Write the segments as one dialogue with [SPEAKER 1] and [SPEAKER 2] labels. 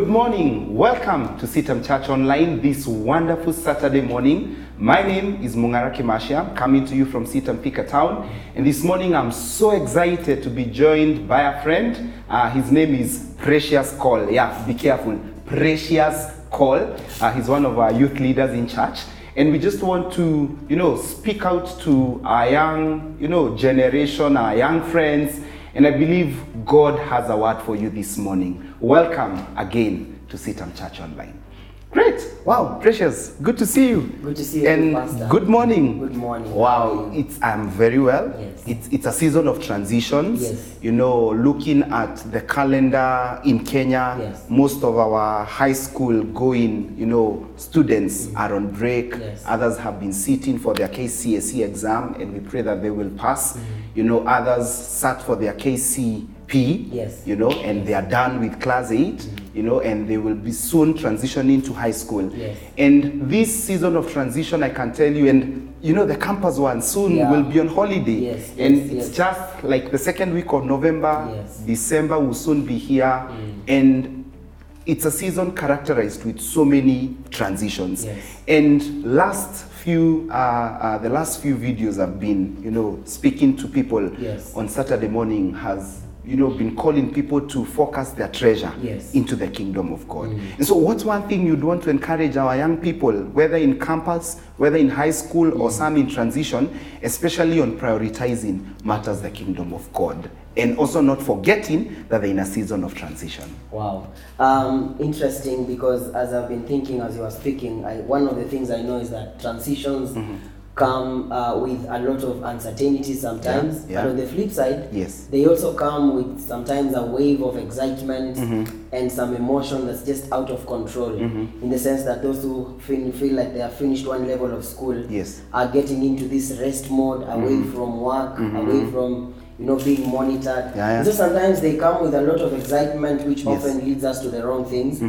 [SPEAKER 1] Good morning. Welcome to CITAM Church Online this wonderful Saturday morning. My name is Mungaraki Mashia, coming to you from CITAM Pika Town. And this morning I'm so excited to be joined by a friend. Uh, his name is Precious Call. Yeah, be careful. Precious Call. Uh, he's one of our youth leaders in church. And we just want to, you know, speak out to our young, you know, generation, our young friends. And I believe God has a word for you this morning. Welcome again to CITAM Church Online. Great. Wow, Precious. Good to see you.
[SPEAKER 2] Good to see you,
[SPEAKER 1] And
[SPEAKER 2] Pastor.
[SPEAKER 1] good morning.
[SPEAKER 2] Good morning.
[SPEAKER 1] Wow, it's I'm very well.
[SPEAKER 2] Yes.
[SPEAKER 1] It's it's a season of transitions.
[SPEAKER 2] Yes.
[SPEAKER 1] You know, looking at the calendar in Kenya,
[SPEAKER 2] Yes.
[SPEAKER 1] most of our high school going, you know, students are on break.
[SPEAKER 2] Yes.
[SPEAKER 1] Others have been sitting for their KCSE exam and we pray that they will pass.
[SPEAKER 2] Mm.
[SPEAKER 1] You know, others sat for their KCPE.
[SPEAKER 2] Yes.
[SPEAKER 1] You know, and they are done with class 8, you know, and they will be soon transitioning to high school.
[SPEAKER 2] Yes.
[SPEAKER 1] And this season of transition, I can tell you, and you know, the campus one soon
[SPEAKER 2] Yeah.
[SPEAKER 1] will be on holiday.
[SPEAKER 2] Yes,
[SPEAKER 1] and
[SPEAKER 2] yes,
[SPEAKER 1] it's just like the second week of November,
[SPEAKER 2] Yes.
[SPEAKER 1] December will soon be here. And it's a season characterized with so many transitions. And last few, uh, uh, the last few videos I've been, you know, speaking to people on Saturday morning has, you know, been calling people to focus their treasure
[SPEAKER 2] Yes.
[SPEAKER 1] into the kingdom of God. And so, what's one thing you'd want to encourage our young people, whether in campus, whether in high school, or some in transition, especially on prioritizing matters the kingdom of God, and also not forgetting that they're in a season of transition.
[SPEAKER 2] Wow. Um, interesting because as I've been thinking as you were speaking, I, one of the things I know is that transitions
[SPEAKER 1] Mm-hmm.
[SPEAKER 2] Come uh, with a lot of uncertainty sometimes.
[SPEAKER 1] Yeah, yeah.
[SPEAKER 2] But on the flip side,
[SPEAKER 1] Yes.
[SPEAKER 2] they also come with sometimes a wave of excitement
[SPEAKER 1] Mm-hmm.
[SPEAKER 2] and some emotion that's just out of control. In the sense that those who feel, feel like they have finished one level of school
[SPEAKER 1] Yes.
[SPEAKER 2] are getting into this rest mode away from work, away from you know being monitored.
[SPEAKER 1] Yeah, yeah.
[SPEAKER 2] So sometimes they come with a lot of excitement, which
[SPEAKER 1] Yes. Mm-hmm.
[SPEAKER 2] often leads us to the wrong things.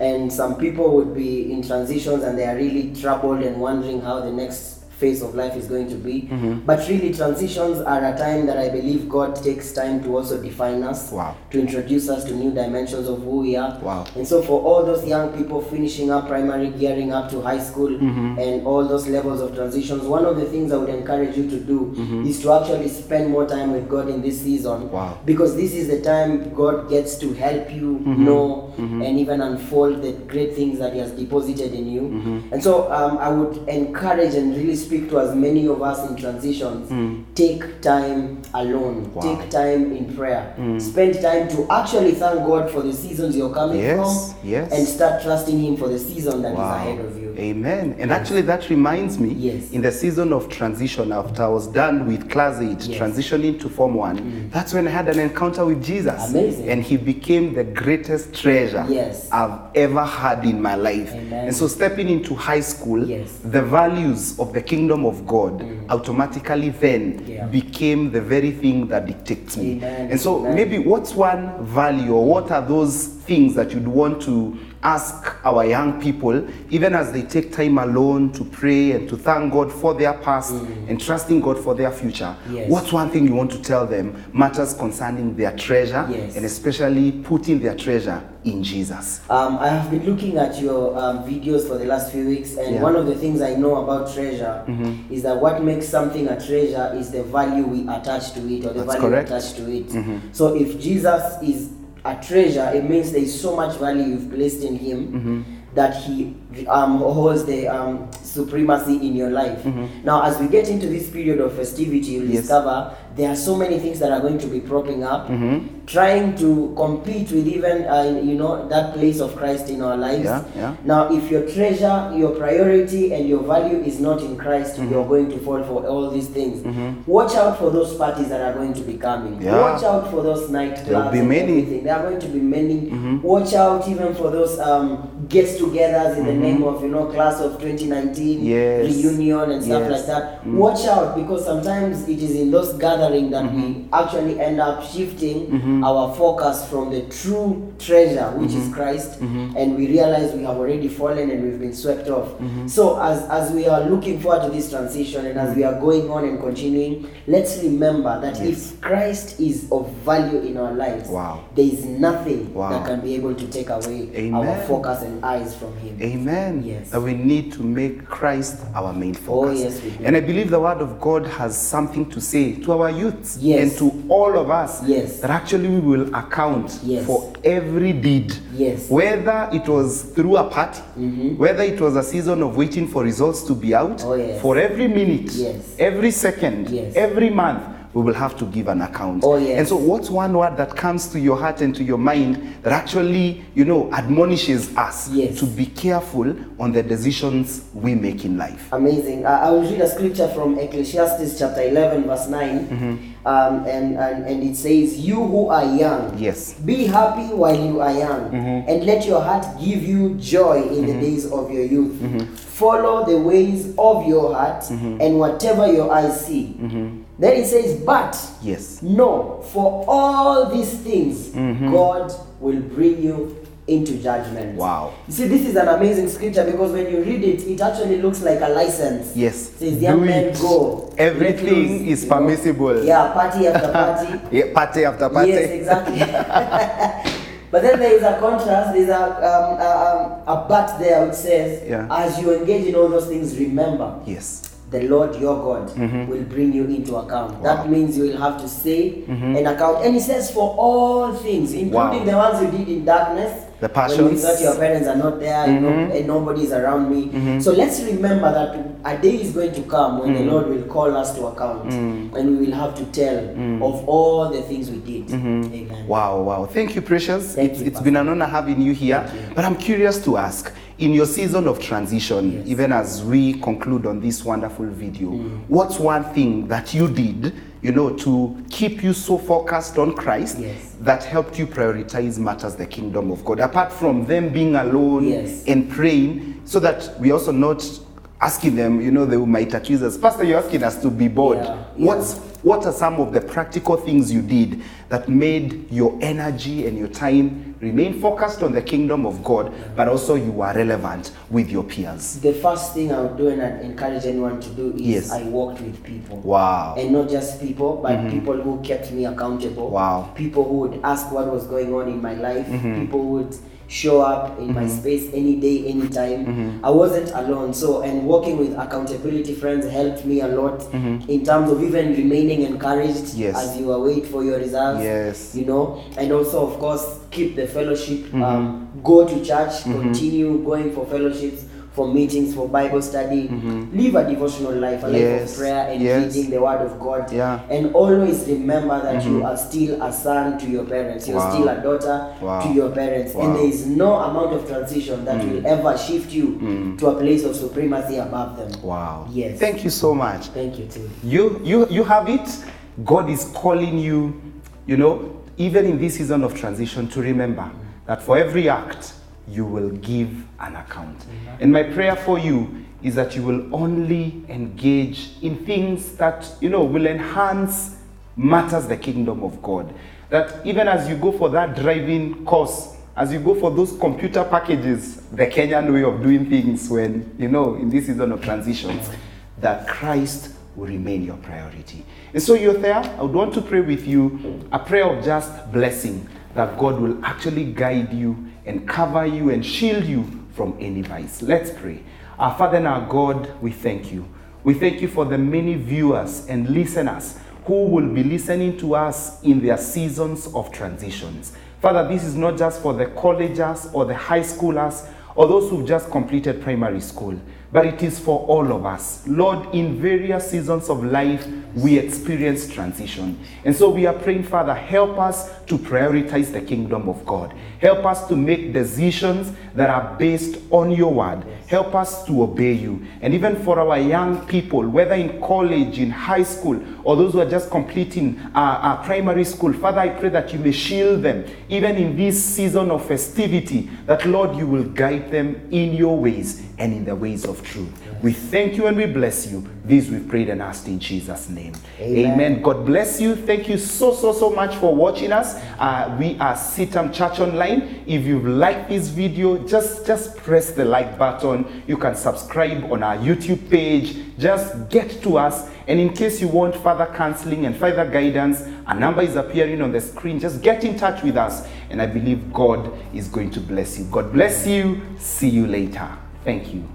[SPEAKER 2] And some people would be in transitions and they are really troubled and wondering how the next phase of life is going to be.
[SPEAKER 1] Mm-hmm.
[SPEAKER 2] But really, transitions are a time that I believe God takes time to also define us,
[SPEAKER 1] Wow.
[SPEAKER 2] to introduce us to new dimensions of who we are.
[SPEAKER 1] Wow.
[SPEAKER 2] And so, for all those young people finishing up primary, gearing up to high school,
[SPEAKER 1] Mm-hmm.
[SPEAKER 2] and all those levels of transitions, one of the things I would encourage you to do
[SPEAKER 1] Mm-hmm.
[SPEAKER 2] is to actually spend more time with God in this season.
[SPEAKER 1] Wow.
[SPEAKER 2] Because this is the time God gets to help you
[SPEAKER 1] Mm-hmm.
[SPEAKER 2] know and even unfold the great things that He has deposited in you.
[SPEAKER 1] Mm-hmm.
[SPEAKER 2] And so, um, I would encourage and really speak to as many of us in transitions take time alone,
[SPEAKER 1] Mm. Wow.
[SPEAKER 2] take time in prayer, spend time to actually thank God for the seasons you're coming
[SPEAKER 1] Yes,
[SPEAKER 2] from,
[SPEAKER 1] yes.
[SPEAKER 2] and start trusting Him for the season that is
[SPEAKER 1] Wow.
[SPEAKER 2] ahead of you.
[SPEAKER 1] Amen. And actually, that reminds me
[SPEAKER 2] Yes.
[SPEAKER 1] in the season of transition, after I was done with class 8,
[SPEAKER 2] Yes.
[SPEAKER 1] transitioning to Form 1, that's when I had an encounter with Jesus.
[SPEAKER 2] Amazing.
[SPEAKER 1] And he became the greatest treasure
[SPEAKER 2] Yes.
[SPEAKER 1] I've ever had in my life.
[SPEAKER 2] Amen.
[SPEAKER 1] And so, stepping into high school,
[SPEAKER 2] Yes.
[SPEAKER 1] the values of the kingdom of God mm. automatically then
[SPEAKER 2] Yeah.
[SPEAKER 1] became the very thing that dictates me.
[SPEAKER 2] Amen.
[SPEAKER 1] And so,
[SPEAKER 2] Amen.
[SPEAKER 1] maybe what's one value or what are those things that you'd want to ask our young people, even as they take time alone to pray and to thank God for their past and trusting God for their future?
[SPEAKER 2] Mm. Yes.
[SPEAKER 1] What's one thing you want to tell them matters concerning their treasure
[SPEAKER 2] Yes.
[SPEAKER 1] and especially putting their treasure in Jesus?
[SPEAKER 2] Um, I have been looking at your um, videos for the last few weeks, and
[SPEAKER 1] Yeah. Mm-hmm.
[SPEAKER 2] one of the things I know about treasure is that what makes something a treasure is the value we attach to it or the
[SPEAKER 1] That's
[SPEAKER 2] value
[SPEAKER 1] correct. Mm-hmm.
[SPEAKER 2] attached to it. So if Jesus is a treasure, it means there is so much value you've placed in Him
[SPEAKER 1] Mm-hmm.
[SPEAKER 2] That He um, holds the um, supremacy in your life. Now, as we get into this period of festivity, you'll
[SPEAKER 1] Mm-hmm. Yes.
[SPEAKER 2] discover there are so many things that are going to be propping up,
[SPEAKER 1] Mm-hmm.
[SPEAKER 2] trying to compete with even uh, you know that place of Christ in our lives.
[SPEAKER 1] Yeah, yeah.
[SPEAKER 2] Now, if your treasure, your priority, and your value is not in Christ,
[SPEAKER 1] Mm-hmm.
[SPEAKER 2] you're going to fall for all these things. Watch out for those parties that are going to be coming.
[SPEAKER 1] Yeah.
[SPEAKER 2] Watch out for those nightclubs.
[SPEAKER 1] There'll be many.
[SPEAKER 2] everything. There are going to be many. Watch out even for those um, get-togethers in the name of you know class of 2019
[SPEAKER 1] Mm-hmm. Yes.
[SPEAKER 2] reunion and stuff
[SPEAKER 1] Yes. Mm.
[SPEAKER 2] like that. Watch out because sometimes it is in those gatherings that we
[SPEAKER 1] Mm-hmm.
[SPEAKER 2] actually end up shifting our focus from the true treasure, which
[SPEAKER 1] Mm-hmm.
[SPEAKER 2] is Christ, and we realize we have already fallen and we've been swept off.
[SPEAKER 1] Mm-hmm.
[SPEAKER 2] So as as we are looking forward to this transition and as we are going on and continuing, let's remember that if Christ is of value in our lives,
[SPEAKER 1] Wow.
[SPEAKER 2] there is nothing
[SPEAKER 1] Wow.
[SPEAKER 2] that can be able to take away our focus and eyes from Him.
[SPEAKER 1] Amen.
[SPEAKER 2] Yes.
[SPEAKER 1] That we need to make Christ our main
[SPEAKER 2] Oh,
[SPEAKER 1] focus.
[SPEAKER 2] yes, we do.
[SPEAKER 1] And I believe the Word of God has something to say to our youths
[SPEAKER 2] Yes.
[SPEAKER 1] and to all of us
[SPEAKER 2] Yes.
[SPEAKER 1] that actually we will account
[SPEAKER 2] Yes.
[SPEAKER 1] for every deed.
[SPEAKER 2] Yes.
[SPEAKER 1] Whether it was through a party, mm-hmm. whether it was a season of waiting for results to be out,
[SPEAKER 2] Oh, yes.
[SPEAKER 1] for every minute,
[SPEAKER 2] Yes.
[SPEAKER 1] every second,
[SPEAKER 2] Yes.
[SPEAKER 1] every month, we will have to give an account.
[SPEAKER 2] Oh, yes.
[SPEAKER 1] And so, what's one word that comes to your heart and to your mind that actually, you know, admonishes us
[SPEAKER 2] Yes.
[SPEAKER 1] to be careful on the decisions we make in life?
[SPEAKER 2] Amazing. I, I will read a scripture from Ecclesiastes chapter 11, verse 9.
[SPEAKER 1] Mm-hmm.
[SPEAKER 2] Um, and, and, and it says, You who are young,
[SPEAKER 1] Yes.
[SPEAKER 2] be happy while you are young,
[SPEAKER 1] Mm-hmm.
[SPEAKER 2] and let your heart give you joy in the days of your youth.
[SPEAKER 1] Mm-hmm.
[SPEAKER 2] Follow the ways of your heart, and whatever your eyes see. Then it says, But
[SPEAKER 1] Yes.
[SPEAKER 2] know, for all these things,
[SPEAKER 1] Mm-hmm.
[SPEAKER 2] God will bring you into judgment.
[SPEAKER 1] Wow.
[SPEAKER 2] You see, this is an amazing scripture because when you read it, it actually looks like a license.
[SPEAKER 1] Yes.
[SPEAKER 2] It says, young men go.
[SPEAKER 1] Everything
[SPEAKER 2] loose,"
[SPEAKER 1] is
[SPEAKER 2] you know.
[SPEAKER 1] permissible.
[SPEAKER 2] Yeah, party after party.
[SPEAKER 1] Yeah, party after party.
[SPEAKER 2] Yes, exactly. but then there is a contrast, there's a, um, a, um, a but there which says,
[SPEAKER 1] Yeah.
[SPEAKER 2] as you engage in all those things, remember
[SPEAKER 1] Yes.
[SPEAKER 2] The Lord your God mm-hmm. will bring you into account. That means you will have to say mm-hmm. an account. And it says for all things, including
[SPEAKER 1] Wow.
[SPEAKER 2] the ones you did in darkness.
[SPEAKER 1] The
[SPEAKER 2] When you thought your parents are not there, you know, mm-hmm. and nobody is around me. So let's remember that a day is going to come when the Lord will call us to account, mm. and we will have to tell mm. of all the things we did. Amen.
[SPEAKER 1] Wow, wow. Thank you, Precious.
[SPEAKER 2] Thank
[SPEAKER 1] it's
[SPEAKER 2] you,
[SPEAKER 1] it's been an honor having you here.
[SPEAKER 2] You.
[SPEAKER 1] But I'm curious to ask in your season of transition,
[SPEAKER 2] Yes.
[SPEAKER 1] even as we conclude on this wonderful video,
[SPEAKER 2] Mm.
[SPEAKER 1] what's one thing that you did, you know, to keep you so focused on Christ
[SPEAKER 2] Yes.
[SPEAKER 1] that helped you prioritize matters the kingdom of God? Apart from them being alone
[SPEAKER 2] Yes.
[SPEAKER 1] and praying, so that we also not asking them, you know, they might accuse us. Pastor, you're asking us to be bored.
[SPEAKER 2] Yeah.
[SPEAKER 1] What's what are some of the practical things you did that made your energy and your time remain focused on the kingdom of God, but also you are relevant with your peers?
[SPEAKER 2] The first thing I would do and I'd encourage anyone to do is
[SPEAKER 1] Yes.
[SPEAKER 2] I worked with people.
[SPEAKER 1] Wow.
[SPEAKER 2] And not just people, but people who kept me accountable.
[SPEAKER 1] Mm-hmm. Wow. Mm-hmm.
[SPEAKER 2] People who would ask what was going on in my life. People who would show up in my space any day, anytime.
[SPEAKER 1] Mm-hmm.
[SPEAKER 2] I wasn't alone. So, and working with accountability friends helped me a lot in terms of even remaining encouraged
[SPEAKER 1] Mm-hmm. Yes.
[SPEAKER 2] as you await for your results.
[SPEAKER 1] Yes.
[SPEAKER 2] You know, and also, of course, keep the fellowship.
[SPEAKER 1] Mm-hmm.
[SPEAKER 2] Um, go to church, continue going for fellowships. For meetings, for Bible study, live a devotional life, a life
[SPEAKER 1] Mm-hmm.
[SPEAKER 2] Of prayer and
[SPEAKER 1] yes.
[SPEAKER 2] reading the Word of God.
[SPEAKER 1] Yeah.
[SPEAKER 2] And always remember that you are still a son to your parents. You're
[SPEAKER 1] Wow.
[SPEAKER 2] still a daughter
[SPEAKER 1] Wow.
[SPEAKER 2] to your parents.
[SPEAKER 1] Wow. Mm.
[SPEAKER 2] And there is no amount of transition that will ever shift you to a place of supremacy above them.
[SPEAKER 1] Wow.
[SPEAKER 2] Yes.
[SPEAKER 1] Thank you so much.
[SPEAKER 2] Thank you too.
[SPEAKER 1] You you you have it. God is calling you, you know, even in this season of transition to remember that for every act you will give an account. And my prayer for you is that you will only engage in things that, you know, will enhance matters the kingdom of God. That even as you go for that driving course, as you go for those computer packages, the Kenyan way of doing things when, you know, in this season of transitions, that Christ will remain your priority. And so you're there, I would want to pray with you a prayer of just blessing that God will actually guide you and cover you and shield you from any vice. Let's pray. Our Father and our God, we thank you. We thank you for the many viewers and listeners who will be listening to us in their seasons of transitions. Father, this is not just for the colleges or the high schoolers or those who've just completed primary school, but it is for all of us. Lord, in various seasons of life, we experience transition. And so we are praying, Father, help us to prioritize the kingdom of God. Help us to make decisions that are based on your word. Help us to obey you. And even for our young people, whether in college, in high school, or those who are just completing uh, uh, primary school, Father, I pray that you may shield them, even in this season of festivity, that Lord, you will guide them in your ways and in the ways of truth. We thank you and we bless you. This we've prayed and asked in Jesus' name. Amen.
[SPEAKER 2] Amen.
[SPEAKER 1] God bless you. Thank you so, so, so much for watching us. Uh, we are CITAM Church Online. If you like this video, just, just press the like button. You can subscribe on our YouTube page. Just get to us. And in case you want further counseling and further guidance, a number is appearing on the screen. Just get in touch with us. And I believe God is going to bless you. God bless you. See you later. Thank you.